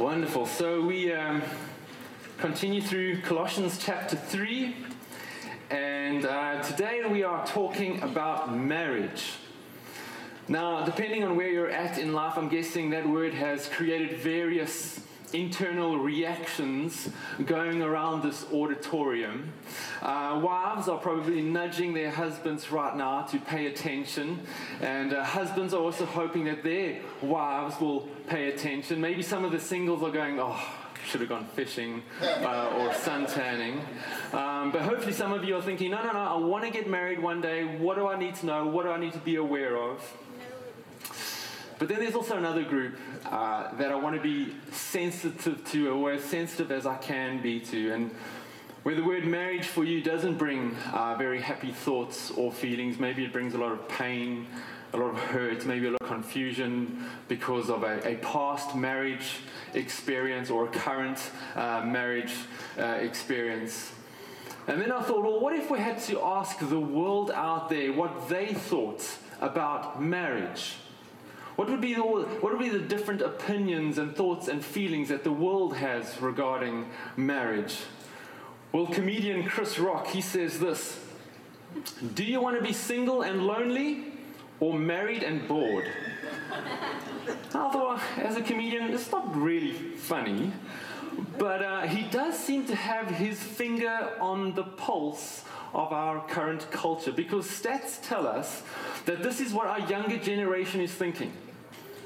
Wonderful. So we um, continue through Colossians chapter 3, and uh, today we are talking about marriage. Now, depending on where you're at in life, I'm guessing that word has created various internal reactions going around this auditorium. Uh, wives are probably nudging their husbands right now to pay attention, and uh, husbands are also hoping that their wives will pay attention. Maybe some of the singles are going, oh, should have gone fishing uh, or suntanning. Um, but hopefully, some of you are thinking, no, no, no, I want to get married one day. What do I need to know? What do I need to be aware of? But then there's also another group uh, that I want to be sensitive to, or as sensitive as I can be to. And where the word marriage for you doesn't bring uh, very happy thoughts or feelings, maybe it brings a lot of pain, a lot of hurt, maybe a lot of confusion because of a, a past marriage experience or a current uh, marriage uh, experience. And then I thought, well, what if we had to ask the world out there what they thought about marriage? What would, be the, what would be the different opinions and thoughts and feelings that the world has regarding marriage? Well, comedian Chris Rock, he says this Do you want to be single and lonely or married and bored? Although, as a comedian, it's not really funny, but uh, he does seem to have his finger on the pulse of our current culture because stats tell us that this is what our younger generation is thinking.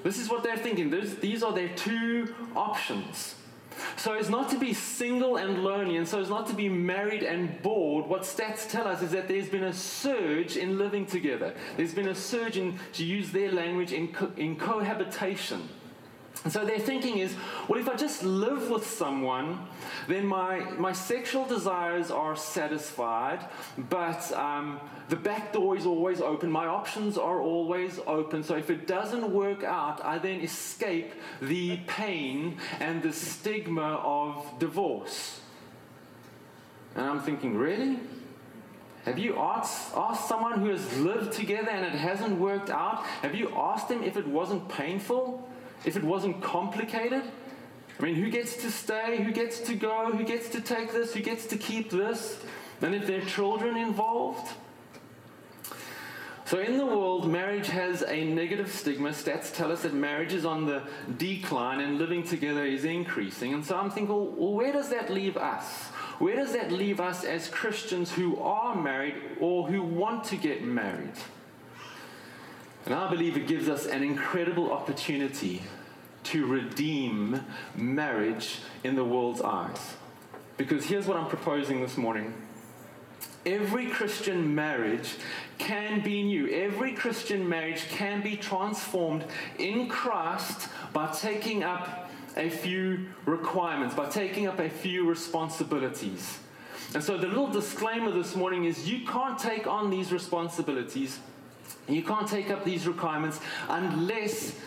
This is what they're thinking. There's, these are their two options. So as not to be single and lonely, and so as not to be married and bored, what stats tell us is that there's been a surge in living together. There's been a surge in, to use their language, in, co- in cohabitation. And so their thinking is, well, if I just live with someone, then my, my sexual desires are satisfied, but um, the back door is always open. My options are always open. So if it doesn't work out, I then escape the pain and the stigma of divorce. And I'm thinking, really? Have you asked, asked someone who has lived together and it hasn't worked out? Have you asked them if it wasn't painful? If it wasn't complicated? I mean, who gets to stay? Who gets to go? Who gets to take this? Who gets to keep this? And if there are children involved? So, in the world, marriage has a negative stigma. Stats tell us that marriage is on the decline and living together is increasing. And so I'm thinking, well, where does that leave us? Where does that leave us as Christians who are married or who want to get married? And I believe it gives us an incredible opportunity to redeem marriage in the world's eyes. Because here's what I'm proposing this morning. Every Christian marriage can be new. Every Christian marriage can be transformed in Christ by taking up a few requirements, by taking up a few responsibilities. And so the little disclaimer this morning is you can't take on these responsibilities you can't take up these requirements unless,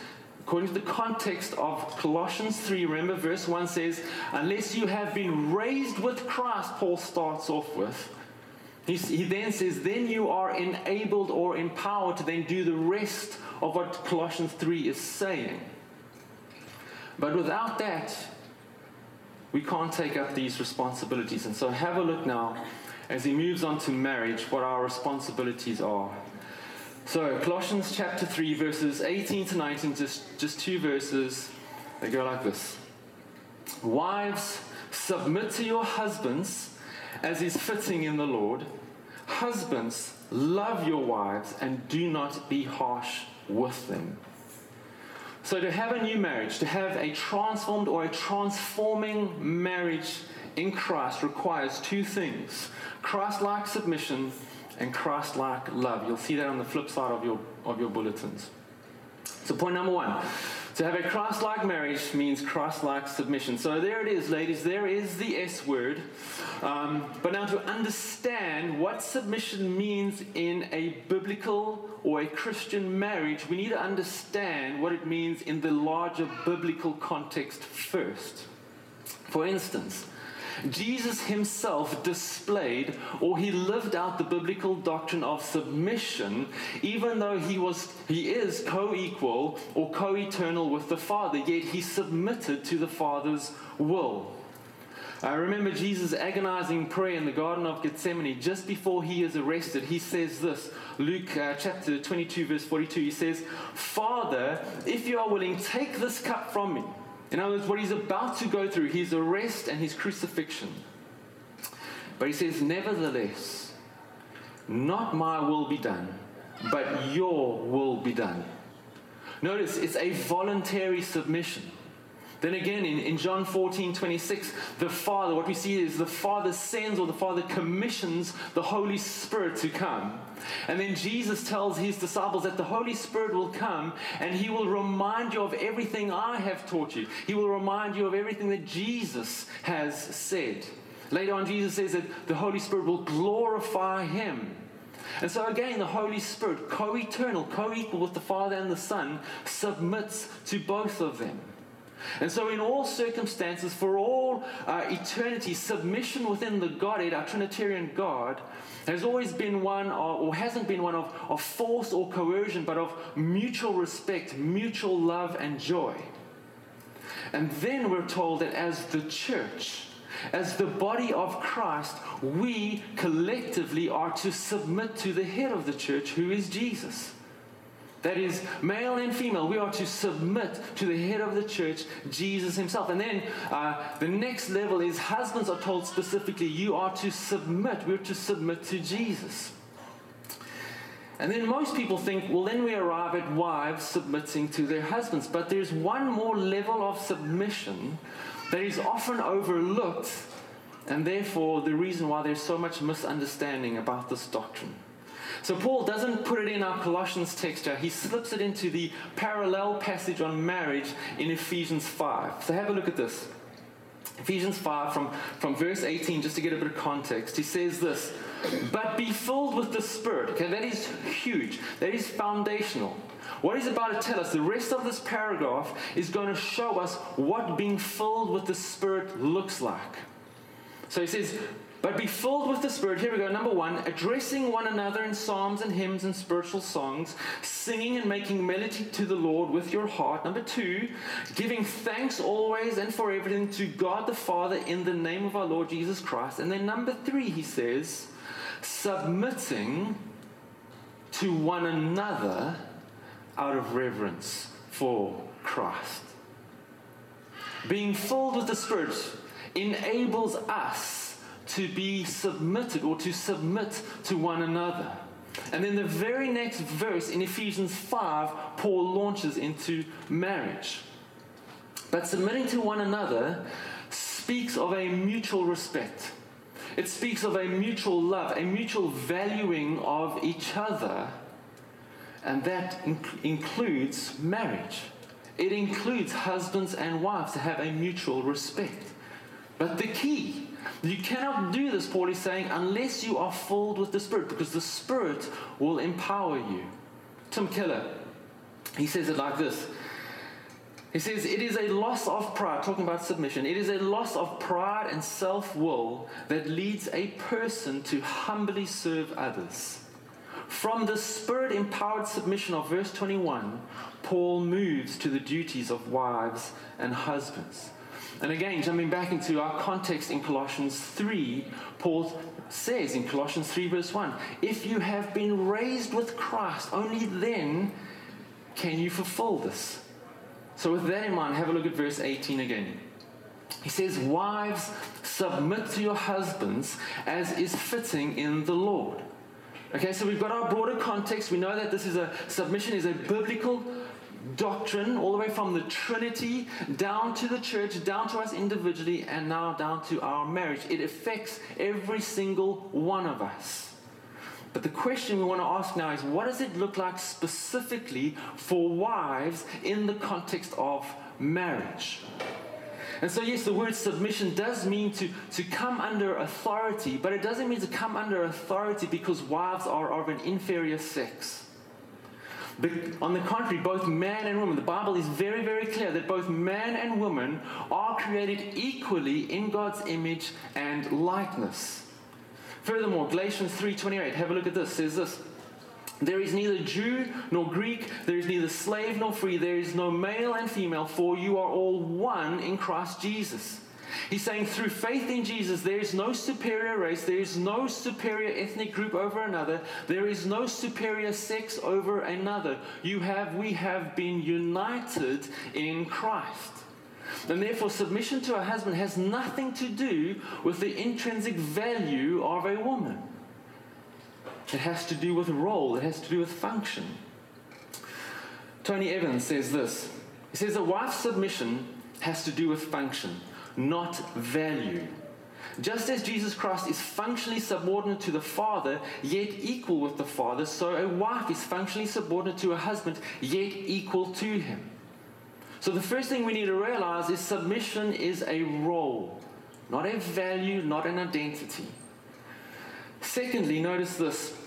according to the context of Colossians 3, remember verse 1 says, unless you have been raised with Christ, Paul starts off with. he then says, then you are enabled or empowered to then do the rest of what Colossians 3 is saying. But without that, we can't take up these responsibilities. And so have a look now as he moves on to marriage, what our responsibilities are. So, Colossians chapter 3, verses 18 to 19, just, just two verses, they go like this Wives, submit to your husbands as is fitting in the Lord. Husbands, love your wives and do not be harsh with them. So, to have a new marriage, to have a transformed or a transforming marriage in Christ requires two things Christ like submission and Christ like love. You'll see that on the flip side of your, of your bulletins. So, point number one to have a Christ like marriage means Christ like submission. So, there it is, ladies. There is the S word. Um, but now, to understand what submission means in a biblical or a Christian marriage, we need to understand what it means in the larger biblical context first. For instance, Jesus himself displayed or he lived out the biblical doctrine of submission, even though he was he is co-equal or co-eternal with the Father, yet he submitted to the Father's will. I remember Jesus' agonizing prayer in the Garden of Gethsemane just before he is arrested. He says this Luke uh, chapter 22, verse 42. He says, Father, if you are willing, take this cup from me. In other words, what he's about to go through, his arrest and his crucifixion. But he says, Nevertheless, not my will be done, but your will be done. Notice it's a voluntary submission. Then again, in, in John 14, 26, the Father, what we see is the Father sends or the Father commissions the Holy Spirit to come. And then Jesus tells his disciples that the Holy Spirit will come and he will remind you of everything I have taught you. He will remind you of everything that Jesus has said. Later on, Jesus says that the Holy Spirit will glorify him. And so, again, the Holy Spirit, co eternal, co equal with the Father and the Son, submits to both of them. And so, in all circumstances, for all uh, eternity, submission within the Godhead, our Trinitarian God, has always been one of, or hasn't been one of, of force or coercion, but of mutual respect, mutual love, and joy. And then we're told that as the church, as the body of Christ, we collectively are to submit to the head of the church, who is Jesus. That is, male and female, we are to submit to the head of the church, Jesus himself. And then uh, the next level is husbands are told specifically, you are to submit. We're to submit to Jesus. And then most people think, well, then we arrive at wives submitting to their husbands. But there's one more level of submission that is often overlooked, and therefore the reason why there's so much misunderstanding about this doctrine. So Paul doesn't put it in our Colossians texture. He slips it into the parallel passage on marriage in Ephesians 5. So have a look at this. Ephesians 5 from, from verse 18, just to get a bit of context. He says this, but be filled with the Spirit. Okay, that is huge. That is foundational. What he's about to tell us, the rest of this paragraph is going to show us what being filled with the Spirit looks like. So he says, but be filled with the Spirit. Here we go. Number one, addressing one another in psalms and hymns and spiritual songs, singing and making melody to the Lord with your heart. Number two, giving thanks always and for everything to God the Father in the name of our Lord Jesus Christ. And then number three, he says, submitting to one another out of reverence for Christ. Being filled with the Spirit enables us to be submitted or to submit to one another. And then the very next verse in Ephesians 5, Paul launches into marriage. But submitting to one another speaks of a mutual respect. It speaks of a mutual love, a mutual valuing of each other. And that inc- includes marriage. It includes husbands and wives to have a mutual respect. But the key you cannot do this, Paul is saying, unless you are filled with the Spirit, because the Spirit will empower you. Tim Keller, he says it like this. He says, It is a loss of pride, talking about submission, it is a loss of pride and self will that leads a person to humbly serve others. From the spirit empowered submission of verse 21, Paul moves to the duties of wives and husbands. And again, jumping back into our context in Colossians 3, Paul says in Colossians 3, verse 1 if you have been raised with Christ, only then can you fulfill this. So, with that in mind, have a look at verse 18 again. He says, Wives, submit to your husbands as is fitting in the Lord. Okay, so we've got our broader context. We know that this is a submission is a biblical doctrine, all the way from the Trinity down to the church, down to us individually, and now down to our marriage. It affects every single one of us. But the question we want to ask now is what does it look like specifically for wives in the context of marriage? And so, yes, the word submission does mean to, to come under authority, but it doesn't mean to come under authority because wives are of an inferior sex. But on the contrary, both man and woman, the Bible is very, very clear that both man and woman are created equally in God's image and likeness. Furthermore, Galatians 3:28, have a look at this, says this. There is neither Jew nor Greek, there is neither slave nor free, there is no male and female, for you are all one in Christ Jesus. He's saying through faith in Jesus, there is no superior race, there is no superior ethnic group over another, there is no superior sex over another. You have, we have been united in Christ. And therefore, submission to a husband has nothing to do with the intrinsic value of a woman. It has to do with role, it has to do with function. Tony Evans says this He says a wife's submission has to do with function, not value. Just as Jesus Christ is functionally subordinate to the Father, yet equal with the Father, so a wife is functionally subordinate to a husband, yet equal to him. So the first thing we need to realize is submission is a role, not a value, not an identity. Secondly, notice this.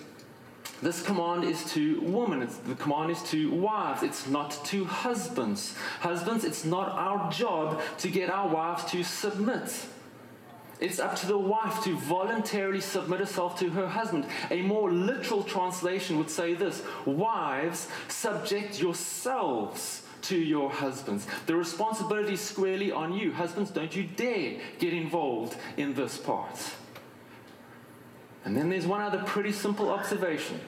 This command is to women. It's, the command is to wives. It's not to husbands. Husbands, it's not our job to get our wives to submit. It's up to the wife to voluntarily submit herself to her husband. A more literal translation would say this Wives, subject yourselves to your husbands. The responsibility is squarely on you. Husbands, don't you dare get involved in this part. And then there's one other pretty simple observation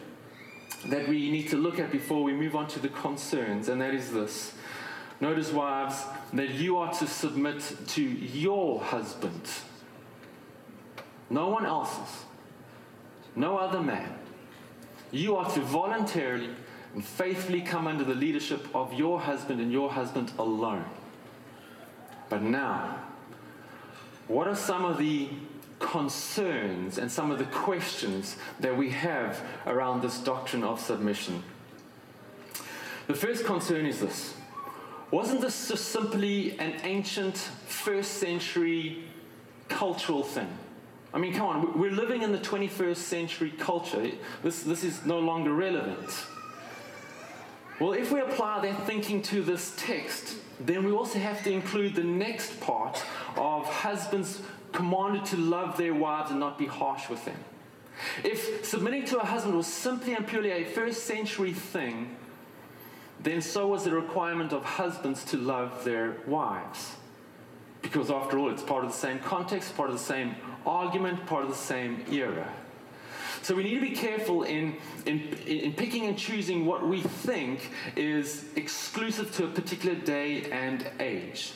that we need to look at before we move on to the concerns, and that is this. Notice, wives, that you are to submit to your husband, no one else's, no other man. You are to voluntarily and faithfully come under the leadership of your husband and your husband alone. But now, what are some of the concerns and some of the questions that we have around this doctrine of submission. The first concern is this Wasn't this just simply an ancient first century cultural thing? I mean, come on, we're living in the 21st century culture. This, this is no longer relevant. Well, if we apply that thinking to this text, then we also have to include the next part of husbands commanded to love their wives and not be harsh with them. If submitting to a husband was simply and purely a first century thing, then so was the requirement of husbands to love their wives. Because after all, it's part of the same context, part of the same argument, part of the same era. So we need to be careful in, in, in picking and choosing what we think is exclusive to a particular day and age.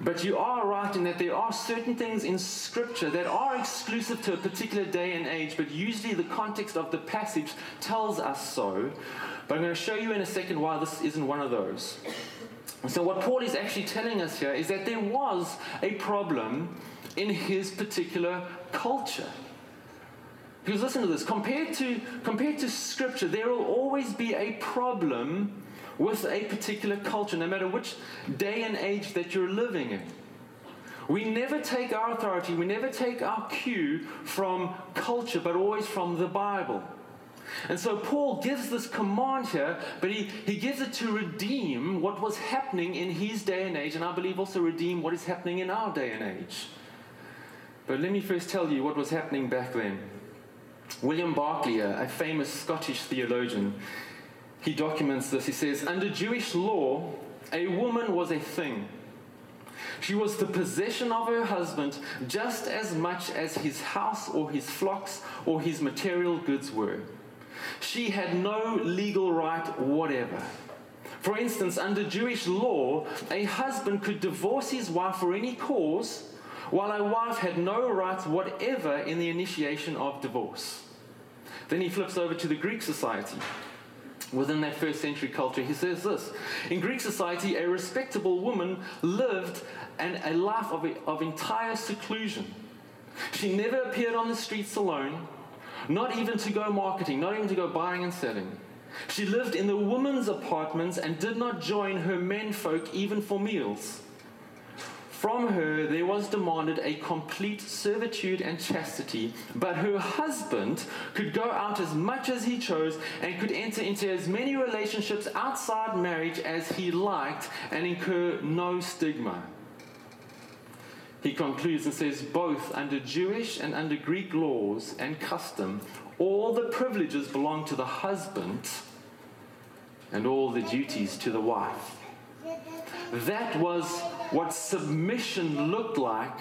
But you are right in that there are certain things in Scripture that are exclusive to a particular day and age, but usually the context of the passage tells us so. But I'm going to show you in a second why this isn't one of those. So, what Paul is actually telling us here is that there was a problem in his particular culture. Because listen to this compared to, compared to Scripture, there will always be a problem with a particular culture, no matter which day and age that you're living in. We never take our authority, we never take our cue from culture, but always from the Bible. And so Paul gives this command here, but he, he gives it to redeem what was happening in his day and age, and I believe also redeem what is happening in our day and age. But let me first tell you what was happening back then. William Barclay, a famous Scottish theologian, he documents this. He says, Under Jewish law, a woman was a thing. She was the possession of her husband just as much as his house or his flocks or his material goods were. She had no legal right whatever. For instance, under Jewish law, a husband could divorce his wife for any cause, while a wife had no rights whatever in the initiation of divorce. Then he flips over to the Greek society within that first century culture, he says this In Greek society, a respectable woman lived an, a life of, of entire seclusion. She never appeared on the streets alone, not even to go marketing, not even to go buying and selling. She lived in the women's apartments and did not join her menfolk even for meals. From her there was demanded a complete servitude and chastity, but her husband could go out as much as he chose and could enter into as many relationships outside marriage as he liked and incur no stigma. He concludes and says, both under Jewish and under Greek laws and custom, all the privileges belong to the husband and all the duties to the wife. That was what submission looked like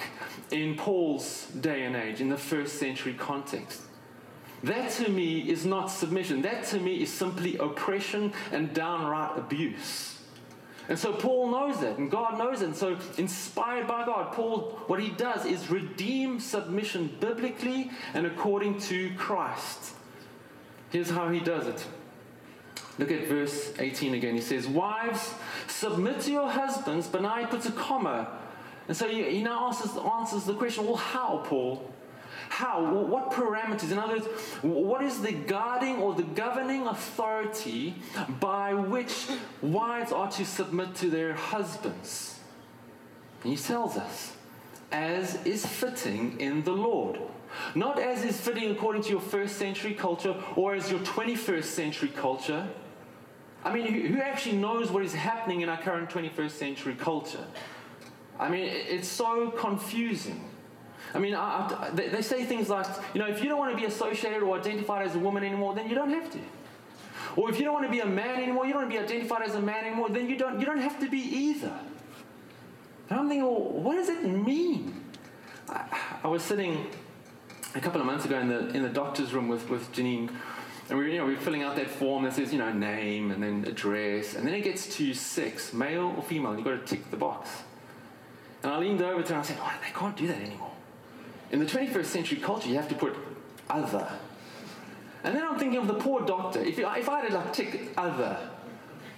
in Paul's day and age, in the first century context. That to me is not submission. That to me is simply oppression and downright abuse. And so Paul knows that, and God knows it. And so, inspired by God, Paul, what he does is redeem submission biblically and according to Christ. Here's how he does it. Look at verse 18 again. He says, Wives, submit to your husbands, but now he puts a comma. And so he, he now answers, answers the question, well, how, Paul? How? What parameters? In other words, what is the guiding or the governing authority by which wives are to submit to their husbands? And he tells us, as is fitting in the Lord. Not as is fitting according to your first century culture or as your 21st century culture. I mean, who actually knows what is happening in our current 21st century culture? I mean, it's so confusing. I mean, I, I, they, say things like, you know, if you don't want to be associated or identified as a woman anymore, then you don't have to. Or if you don't want to be a man anymore, you don't want to be identified as a man anymore, then you don't, you don't have to be either. And I'm thinking, well, what does it mean? I, I was sitting a couple of months ago in the, in the doctor's room with, with Janine, and we, you know, we were filling out that form that says, you know, name and then address, and then it gets to sex, male or female, and you've got to tick the box. And I leaned over to her and I said, oh, they can't do that anymore. In the 21st century culture, you have to put other. And then I'm thinking of the poor doctor. If, if I had to like tick other,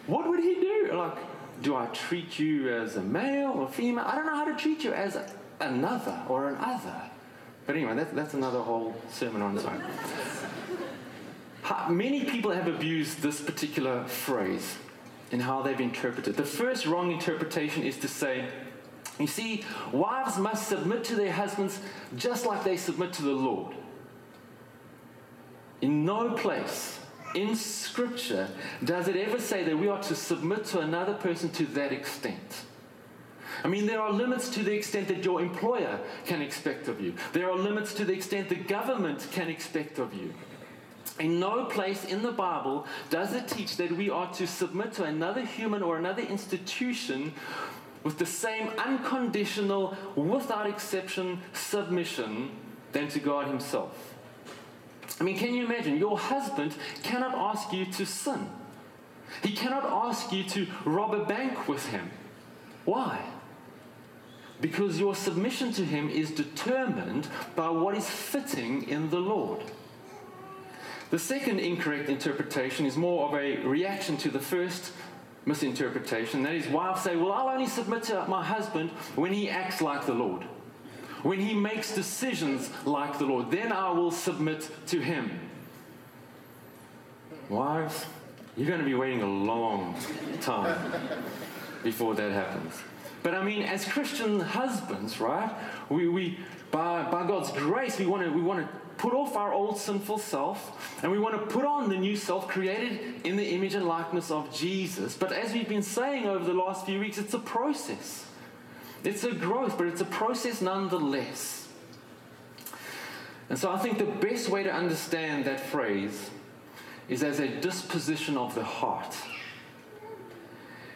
what would he do? Like, do I treat you as a male or female? I don't know how to treat you as another or an other. But anyway, that's another whole sermon on its own. Many people have abused this particular phrase in how they've interpreted. The first wrong interpretation is to say, you see, wives must submit to their husbands just like they submit to the Lord. In no place in Scripture does it ever say that we are to submit to another person to that extent. I mean, there are limits to the extent that your employer can expect of you. There are limits to the extent the government can expect of you. In no place in the Bible does it teach that we are to submit to another human or another institution with the same unconditional, without exception submission than to God Himself. I mean, can you imagine? Your husband cannot ask you to sin. He cannot ask you to rob a bank with him. Why? Because your submission to him is determined by what is fitting in the Lord. The second incorrect interpretation is more of a reaction to the first misinterpretation. That is, wives say, Well, I'll only submit to my husband when he acts like the Lord, when he makes decisions like the Lord. Then I will submit to him. Wives, you're going to be waiting a long time before that happens. But I mean, as Christian husbands, right? We, we by, by God's grace, we want to we want to put off our old sinful self and we want to put on the new self created in the image and likeness of Jesus. But as we've been saying over the last few weeks, it's a process. It's a growth, but it's a process nonetheless. And so I think the best way to understand that phrase is as a disposition of the heart.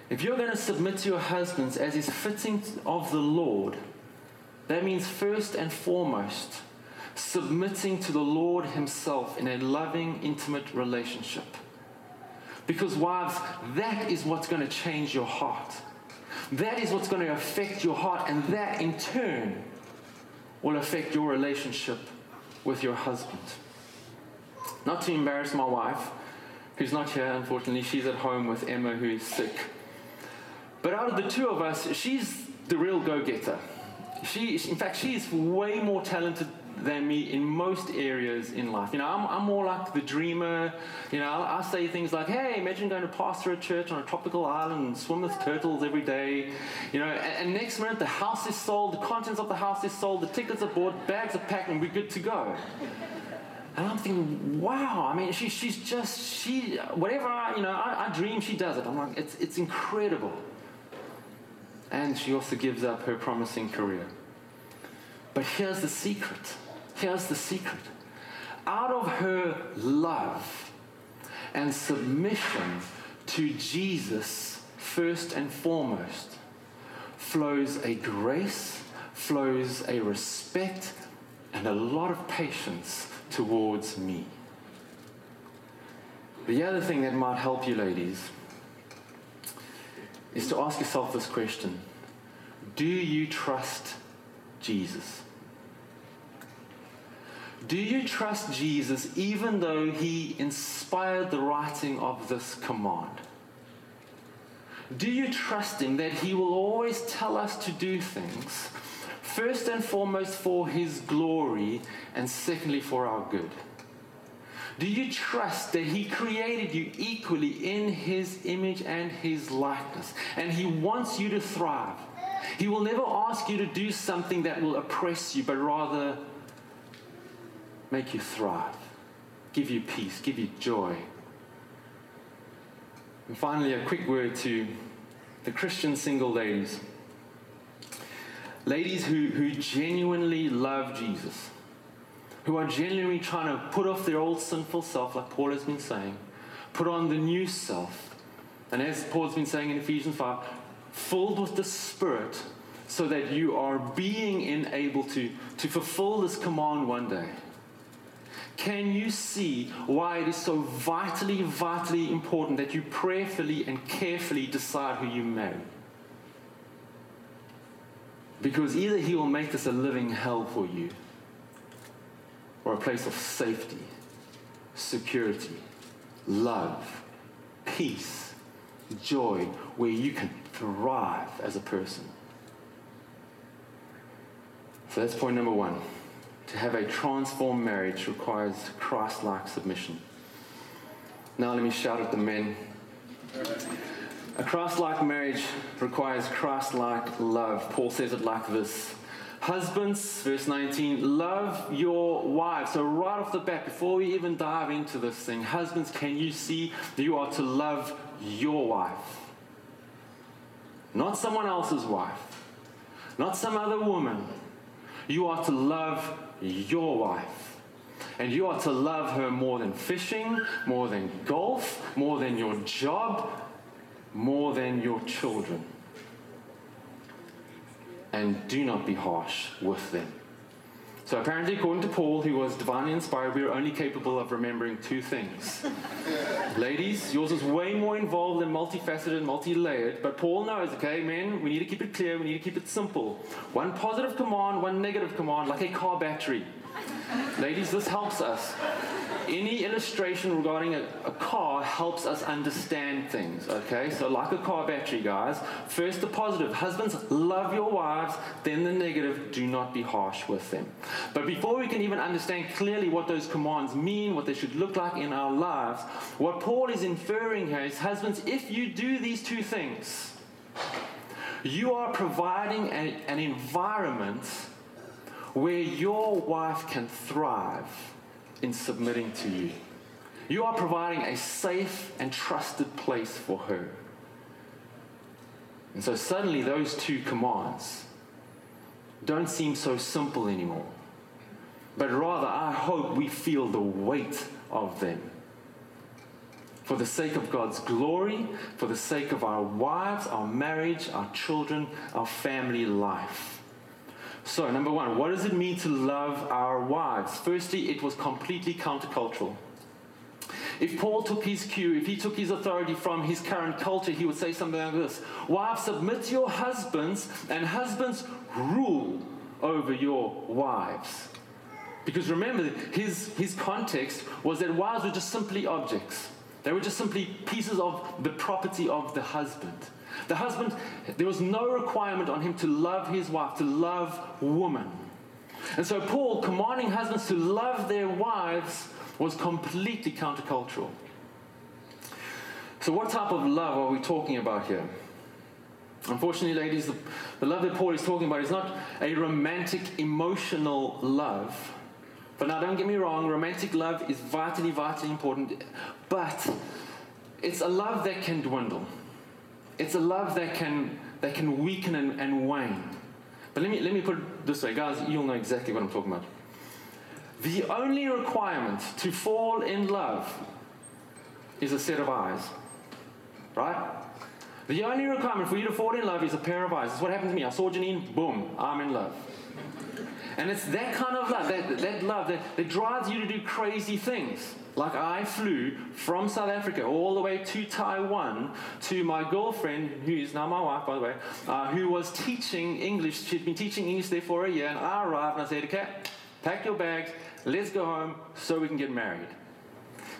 If you're going to submit to your husbands as is fitting of the Lord, that means first and foremost, submitting to the Lord Himself in a loving, intimate relationship. Because, wives, that is what's going to change your heart. That is what's going to affect your heart, and that in turn will affect your relationship with your husband. Not to embarrass my wife, who's not here, unfortunately, she's at home with Emma, who is sick. But out of the two of us, she's the real go getter She, in fact, she's way more talented than me in most areas in life. You know, I'm, I'm more like the dreamer. You know, I, say things like, hey, imagine going to pastor a church on a tropical island and swim with turtles every day. You know, and, and next minute the house is sold, the contents of the house is sold, the tickets are bought, bags are packed, and we're good to go. And I'm thinking, wow, I mean, she, she's just, she, whatever I, you know, I, I dream, she does it. I'm like, it's, it's incredible. And she also gives up her promising career. But here's the secret Here's the secret out of her love and submission to Jesus, first and foremost, flows a grace, flows a respect, and a lot of patience towards me. The other thing that might help you, ladies, is to ask yourself this question Do you trust Jesus? Do you trust Jesus even though he inspired the writing of this command? Do you trust him that he will always tell us to do things, first and foremost for his glory, and secondly for our good? Do you trust that He created you equally in His image and His likeness? And He wants you to thrive. He will never ask you to do something that will oppress you, but rather make you thrive, give you peace, give you joy. And finally, a quick word to the Christian single ladies. Ladies who, who genuinely love Jesus, who are genuinely trying to put off their old sinful self, like Paul has been saying, put on the new self. And as Paul's been saying in Ephesians 5, filled with the Spirit so that you are being enabled to, to fulfill this command one day. Can you see why it is so vitally, vitally important that you prayerfully and carefully decide who you marry? Because either He will make this a living hell for you, or a place of safety, security, love, peace, joy, where you can thrive as a person. So that's point number one. To have a transformed marriage requires Christ like submission. Now, let me shout at the men. A Christ like marriage requires Christ like love. Paul says it like this Husbands, verse 19, love your wives. So, right off the bat, before we even dive into this thing, husbands, can you see that you are to love your wife? Not someone else's wife, not some other woman. You are to love your wife. And you are to love her more than fishing, more than golf, more than your job, more than your children. And do not be harsh with them. So, apparently, according to Paul, who was divinely inspired, we are only capable of remembering two things. Ladies, yours is way more involved and multifaceted and multi layered, but Paul knows, okay, men, we need to keep it clear, we need to keep it simple. One positive command, one negative command, like a car battery. Ladies, this helps us. Any illustration regarding a, a, car helps us understand things, okay? So, like a car battery, guys, first the positive husbands, love your wives, then the negative, do not be harsh with them. But before we can even understand clearly what those commands mean, what they should look like in our lives, what Paul is inferring here is husbands, if you do these two things, you are providing a, an environment where your wife can thrive in submitting to you. You are providing a safe and trusted place for her. And so suddenly, those two commands don't seem so simple anymore. But rather, I hope we feel the weight of them. For the sake of God's glory, for the sake of our wives, our marriage, our children, our family life. So, number one, what does it mean to love our wives? Firstly, it was completely countercultural. If Paul took his cue, if he took his authority from his current culture, he would say something like this Wives, submit to your husbands, and husbands, rule over your wives. Because remember, his, his context was that wives were just simply objects, they were just simply pieces of the property of the husband. The husband, there was no requirement on him to love his wife, to love woman. And so Paul commanding husbands to love their wives was completely countercultural. So, what type of love are we talking about here? Unfortunately, ladies, the, the love that Paul is talking about is not a romantic, emotional love. But now, don't get me wrong, romantic love is vitally, vitally important. But it's a love that can dwindle. It's a love that can, that can weaken and, and wane. But let me, let me put it this way, guys, you'll know exactly what I'm talking about. The only requirement to fall in love is a set of eyes. Right? The only requirement for you to fall in love is a pair of eyes. That's what happened to me. I saw Janine, boom, I'm in love. And it's that kind of love, that, that love that, that drives you to do crazy things. Like I flew from South Africa all the way to Taiwan to my girlfriend, who is now my wife, by the way, uh, who was teaching English. She'd been teaching English there for a year, and I arrived and I said, okay, pack your bags, let's go home so we can get married.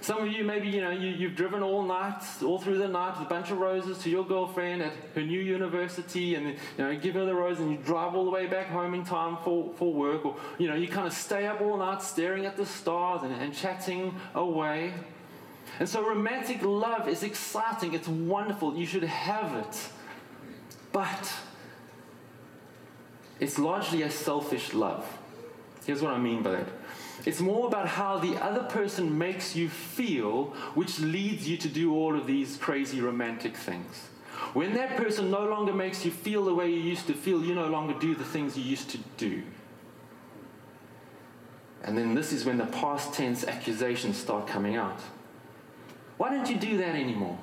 Some of you, maybe, you know, you, you've driven all night, all through the night with a bunch of roses to your girlfriend at her new university and, you know, give her the rose and you drive all the way back home in time for, for work. Or, you know, you kind of stay up all night staring at the stars and, and chatting away. And so romantic love is exciting. It's wonderful. You should have it. But it's largely a selfish love. Here's what I mean by that. It's more about how the other person makes you feel, which leads you to do all of these crazy romantic things. When that person no longer makes you feel the way you used to feel, you no longer do the things you used to do. And then this is when the past tense accusations start coming out. Why don't you do that anymore?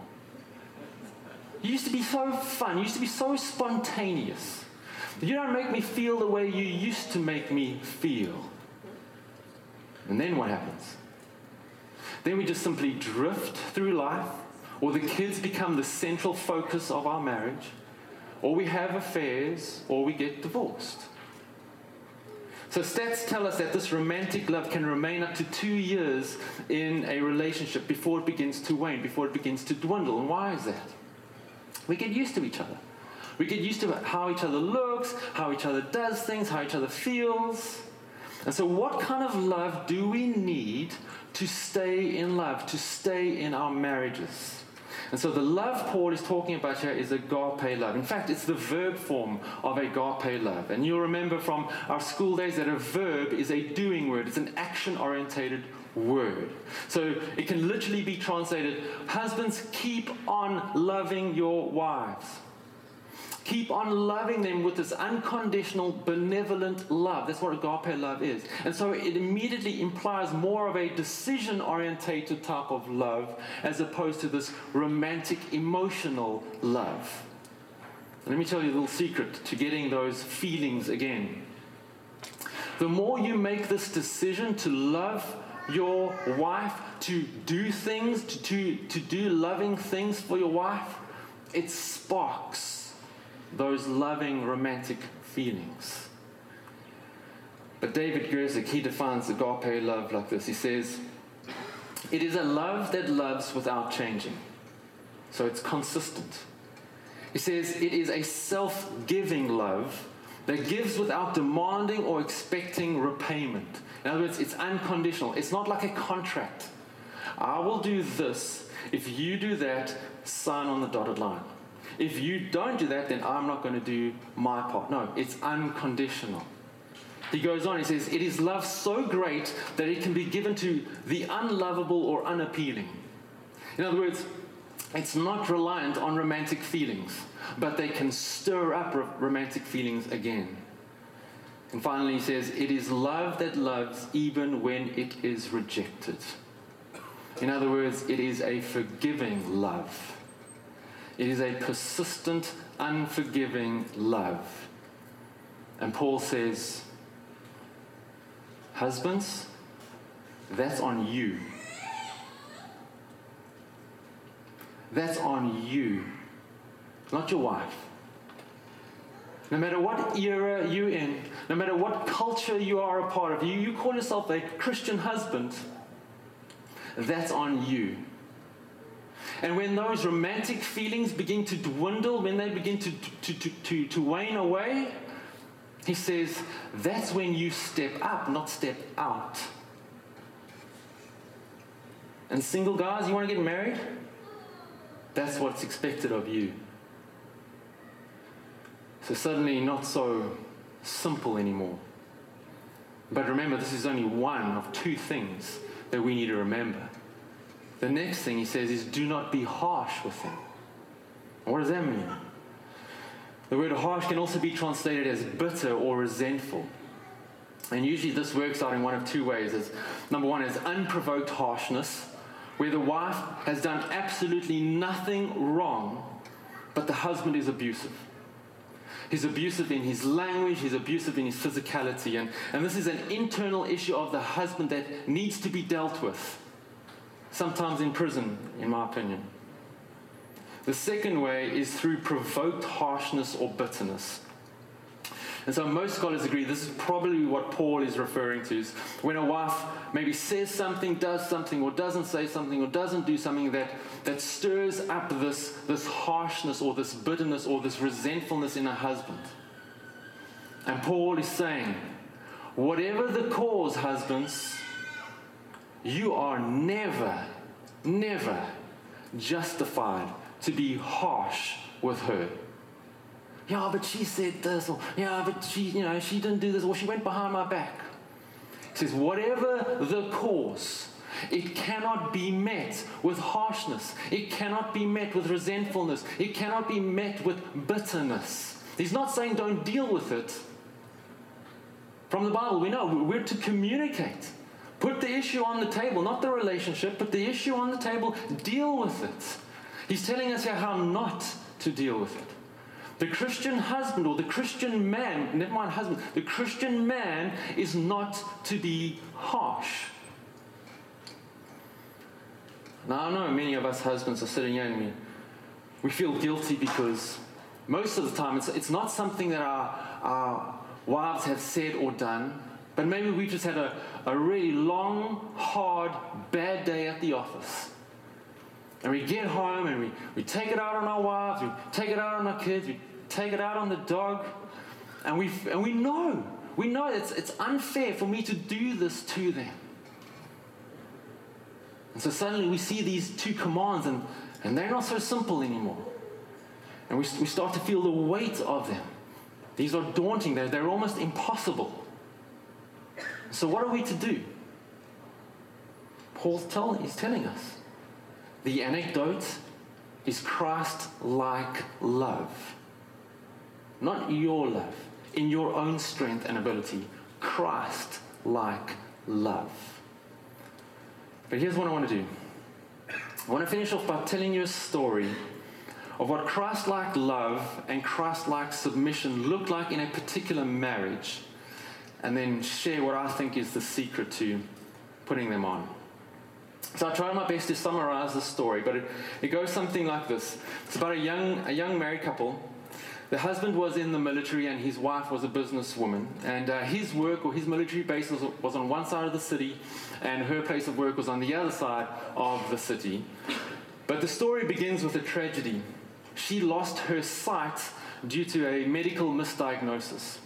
You used to be so fun, you used to be so spontaneous. You don't make me feel the way you used to make me feel. And then what happens? Then we just simply drift through life, or the kids become the central focus of our marriage, or we have affairs, or we get divorced. So stats tell us that this romantic love can remain up to two years in a relationship before it begins to wane, before it begins to dwindle. And why is that? We get used to each other. We get used to how each other looks, how each other does things, how each other feels. And so, what kind of love do we need to stay in love, to stay in our marriages? And so, the love Paul is talking about here is agape love. In fact, it's the verb form of agape love. And you'll remember from our school days that a verb is a doing word, it's an action orientated word. So, it can literally be translated Husbands, keep on loving your wives. Keep on loving them with this unconditional, benevolent love. That's what agape love is. And so it immediately implies more of a decision orientated type of love as opposed to this romantic, emotional love. Let me tell you a little secret to getting those feelings again. The more you make this decision to love your wife, to do things, to, to, to do loving things for your wife, it sparks those loving romantic feelings. But David Guzik, he defines agape love like this. He says, It is a love that loves without changing. So it's consistent. He says, It is a self giving love that gives without demanding or expecting repayment. In other words, it's unconditional. It's not like a contract. I will do this. If you do that, sign on the dotted line. If you don't do that, then I'm not going to do my part. No, it's unconditional. He goes on, he says, It is love so great that it can be given to the unlovable or unappealing. In other words, it's not reliant on romantic feelings, but they can stir up romantic feelings again. And finally, he says, It is love that loves even when it is rejected. In other words, it is a forgiving love. It is a persistent, unforgiving love. And Paul says, Husbands, that's on you. That's on you, not your wife. No matter what era you're in, no matter what culture you are a part of, you, you call yourself a Christian husband, that's on you. And when those romantic feelings begin to dwindle, when they begin to, to, to, to, to wane away, he says, that's when you step up, not step out. And single guys, you want to get married? That's what's expected of you. So suddenly, not so simple anymore. But remember, this is only one of two things that we need to remember. The next thing he says is, do not be harsh with them. What does that mean? The word harsh can also be translated as bitter or resentful. And usually this works out in one of two ways. Number one is unprovoked harshness, where the wife has done absolutely nothing wrong, but the husband is abusive. He's abusive in his language, he's abusive in his physicality. And, and this is an internal issue of the husband that needs to be dealt with, sometimes in prison, in my opinion. The second way is through provoked harshness or bitterness. And so most scholars agree this is probably what Paul is referring to. Is when a wife maybe says something, does something, or doesn't say something, or doesn't do something that, that stirs up this, this harshness or this bitterness or this resentfulness in a husband. And Paul is saying, whatever the cause, husbands, you are never, never justified to be harsh with her yeah, but she said this, or yeah, but she, you know, she didn't do this, or she went behind my back. He says, whatever the cause, it cannot be met with harshness. It cannot be met with resentfulness. It cannot be met with bitterness. He's not saying don't deal with it. From the Bible, we know we're to communicate. Put the issue on the table, not the relationship, but the issue on the table, deal with it. He's telling us here how not to deal with it. The Christian husband or the Christian man, never mind husband, the Christian man is not to be harsh. Now, I know many of us husbands are sitting here and we, we feel guilty because most of the time it's, it's not something that our, our wives have said or done, but maybe we've just had a, a really long, hard, bad day at the office. And we get home and we, we take it out on our wives, we take it out on our kids, we take it out on the dog. And we, and we know, we know it's, it's unfair for me to do this to them. And so suddenly we see these two commands and, and they're not so simple anymore. And we, we start to feel the weight of them. These are daunting, they're, they're almost impossible. So, what are we to do? Paul's tell, he's telling us the anecdote is Christ like love. Not your love, in your own strength and ability. Christ like love. But here's what I want to do I want to finish off by telling you a story of what Christ like love and Christ like submission look like in a particular marriage, and then share what I think is the secret to putting them on. So I tried my best to summarize the story, but it, it goes something like this. It's about a young, a young married couple. The husband was in the military and his wife was a businesswoman. And uh, his work or his military base was, was on one side of the city, and her place of work was on the other side of the city. But the story begins with a tragedy. She lost her sight due to a medical misdiagnosis.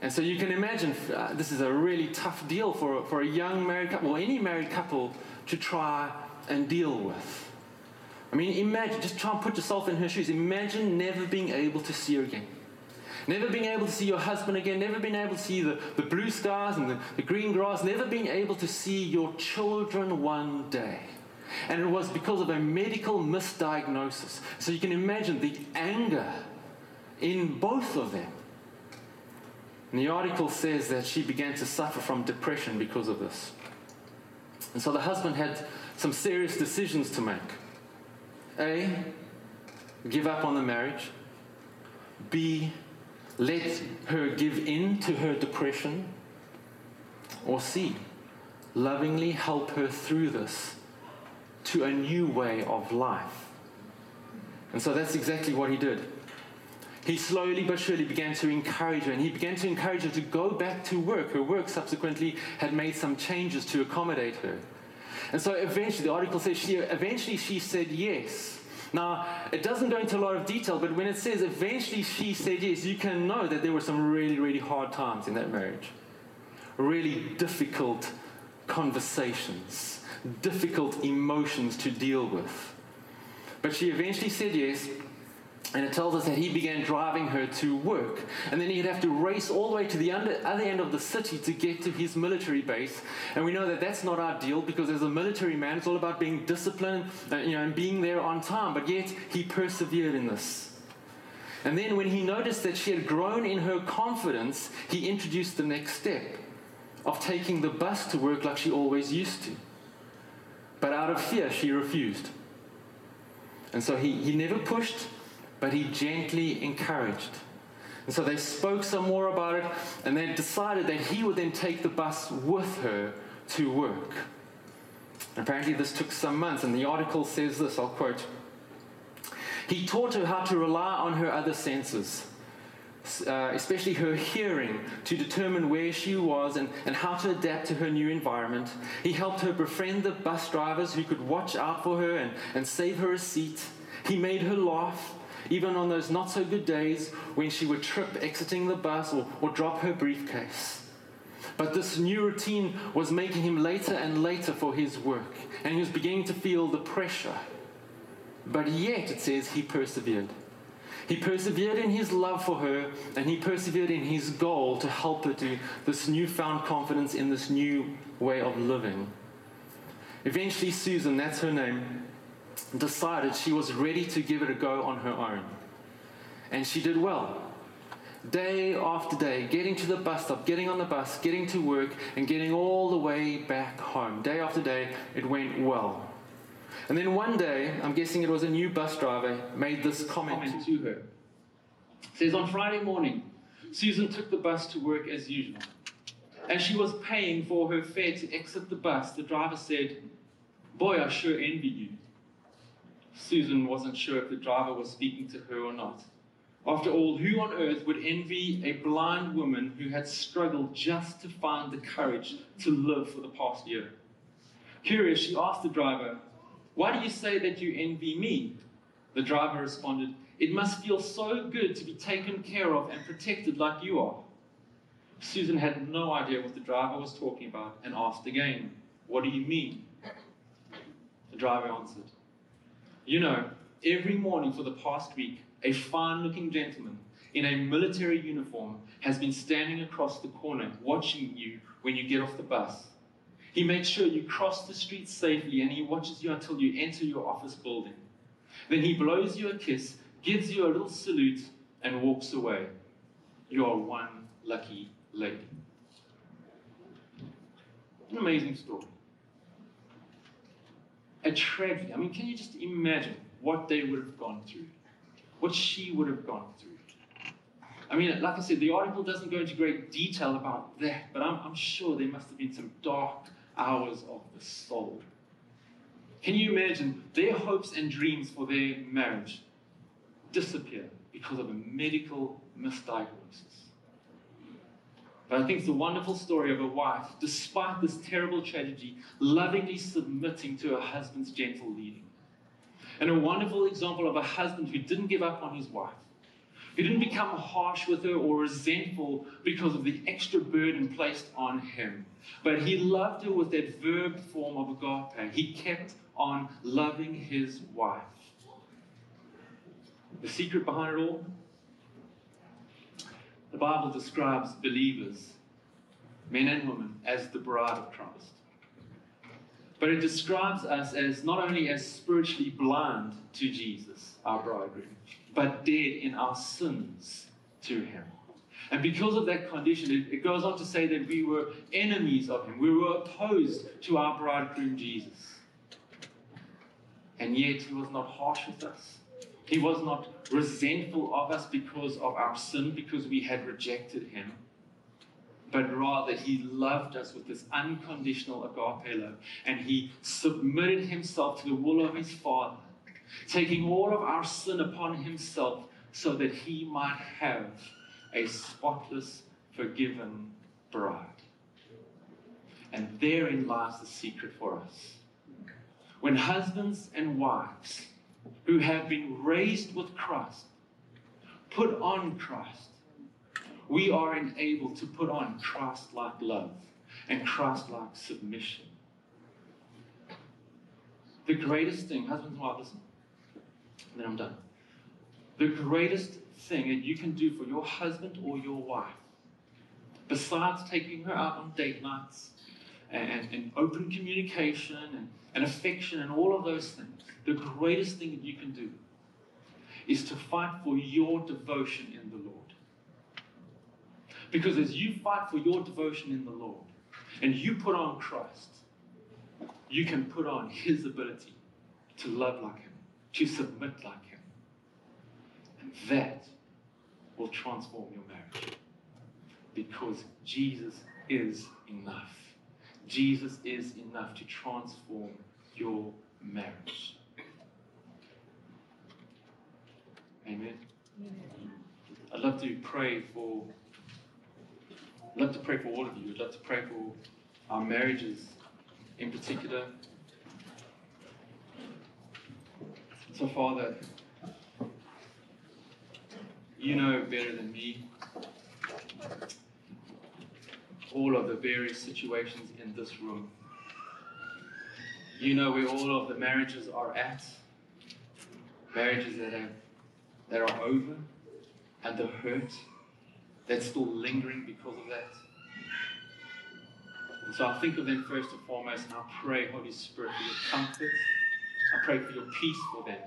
And so you can imagine uh, this is a really tough deal for, for a young married couple, or any married couple, to try and deal with. I mean, imagine, just try and put yourself in her shoes. Imagine never being able to see her again. Never being able to see your husband again, never being able to see the, the blue skies and the, the green grass, never being able to see your children one day. And it was because of a medical misdiagnosis. So you can imagine the anger in both of them. And the article says that she began to suffer from depression because of this. And so the husband had some serious decisions to make. A, give up on the marriage. B, let her give in to her depression. Or C, lovingly help her through this to a new way of life. And so that's exactly what he did. He slowly but surely began to encourage her, and he began to encourage her to go back to work. Her work subsequently had made some changes to accommodate her. And so eventually, the article says she eventually she said yes. Now, it doesn't go into a lot of detail, but when it says eventually she said yes, you can know that there were some really, really hard times in that marriage. Really difficult conversations, difficult emotions to deal with. But she eventually said yes, and it tells us that he began driving her to work. And then he'd have to race all the way to the under, other end of the city to get to his military base. And we know that that's not ideal because as a military man, it's all about being disciplined uh, you know, and being there on time. But yet, he persevered in this. And then when he noticed that she had grown in her confidence, he introduced the next step of taking the bus to work like she always used to. But out of fear, she refused. And so he, he never pushed, but he gently encouraged. And so they spoke some more about it, and they decided that he would then take the bus with her to work. Apparently, this took some months, and the article says this I'll quote He taught her how to rely on her other senses. Uh, especially her hearing, to determine where she was and, and how to adapt to her new environment. He helped her befriend the bus drivers who could watch out for her and, and save her a seat. He made her laugh even on those not so good days when she would trip exiting the bus or, or drop her briefcase. But this new routine was making him later and later for his work, and he was beginning to feel the pressure. But yet, it says, he persevered. He persevered in his love for her, and he persevered in his goal to help her to this newfound confidence in this new way of living. Eventually, Susan, that's her name, decided she was ready to give it a go on her own. And she did well. Day after day, getting to the bus stop, getting on the bus, getting to work, and getting all the way back home. Day after day, it went well. And then one day, I'm guessing it was a new bus driver, made this comment to her. It says, On Friday morning, Susan took the bus to work as usual. As she was paying for her fare to exit the bus, the driver said, Boy, I sure envy you. Susan wasn't sure if the driver was speaking to her or not. After all, who on earth would envy a blind woman who had struggled just to find the courage to live for the past year? Curious, she asked the driver, Why do you say that you envy me? The driver responded, It must feel so good to be taken care of and protected like you are. Susan had no idea what the driver was talking about and asked again, What do you mean? The driver answered, you know, every morning for the past week, a fine looking gentleman in a military uniform has been standing across the corner watching you when you get off the bus. He makes sure you cross the street safely and he watches you until you enter your office building. Then he blows you a kiss, gives you a little salute, and walks away. You are one lucky lady. An amazing story a tragedy. I mean, can you just imagine what they would have gone through? What she would have gone through? I mean, like I said, the article doesn't go into great detail about that, but I'm, I'm sure there must have been some dark hours of the soul. Can you imagine their hopes and dreams for their marriage disappear because of a medical misdiagnosis? But I think it's a wonderful story of a wife, despite this terrible tragedy, lovingly submitting to her husband's gentle leading. And a wonderful example of a husband who didn't give up on his wife, who didn't become harsh with her or resentful because of the extra burden placed on him. But he loved her with that verb form of agape. He kept on loving his wife. The secret behind it all? The Bible describes believers, men and women, as the bride of Christ. But it describes us as not only as spiritually blind to Jesus, our bridegroom, but dead in our sins to him. And because of that condition, it, it, goes on to say that we were enemies of him. We were opposed to our bridegroom Jesus. And yet he was not harsh with us. He was not resentful of us because of our sin, because we had rejected him, but rather he loved us with this unconditional agape love. And he submitted himself to the will of his Father, taking all of our sin upon himself so that he might have a spotless, forgiven bride. And therein lies the secret for us. when husbands and wives who have been raised with Christ put on Christ, we are enabled to put on Christ like love and Christ like submission. The greatest thing, husbands and wives, listen, and then I'm done. The greatest thing that you can do for your husband or your wife, besides taking her out on date nights and, and open communication and, and affection and all of those things, the greatest thing that you can do is to fight for your devotion in the Lord. Because as you fight for your devotion in the Lord and you put on Christ, you can put on His ability to love like Him, to submit like Him. And that will transform your marriage. Because Jesus is enough. Jesus is enough to transform your marriage. Amen. I'd love to pray for I'd love to pray for all of you. I'd love to pray for our marriages in particular. So, Father, you know better than me all of the various situations in this room. You know where all of the marriages are at, marriages that have that are over, and the hurt that's still lingering because of that. And so I think of them first and foremost, and I pray, Holy Spirit, for your comfort. I pray for your peace for them.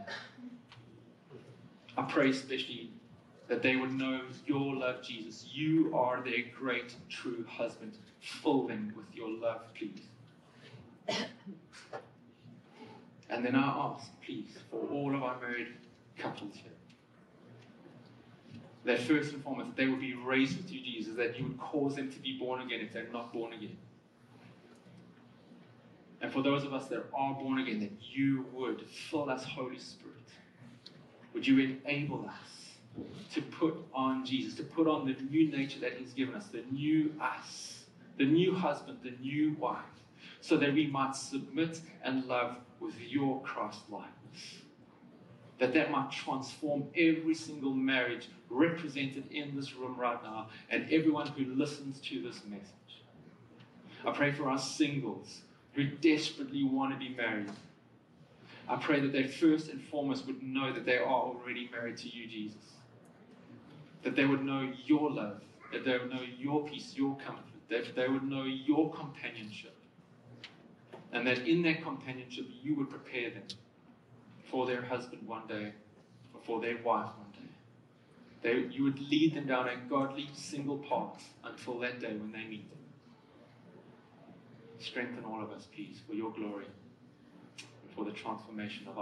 I pray especially that they would know your love, Jesus. You are their great, true husband. Fill them with your love, please. And then I ask, please, for all of our married couples here, that first and foremost, they would be raised with you, Jesus, that you would cause them to be born again if they're not born again. And for those of us that are born again, that you would fill us, Holy Spirit. Would you enable us to put on Jesus, to put on the new nature that He's given us, the new us, the new husband, the new wife, so that we might submit and love with your Christ likeness? that that might transform every single marriage represented in this room right now and everyone who listens to this message. I pray for our singles who desperately want to be married. I pray that they first and foremost would know that they are already married to you, Jesus. That they would know your love, that they would know your peace, your comfort, that they would know your companionship. And that in that companionship, you would prepare them for their husband one day, or for their wife one day. They, you would lead them down a godly single path until that day when they meet them. Strengthen all of us, please, for your glory and for the transformation of our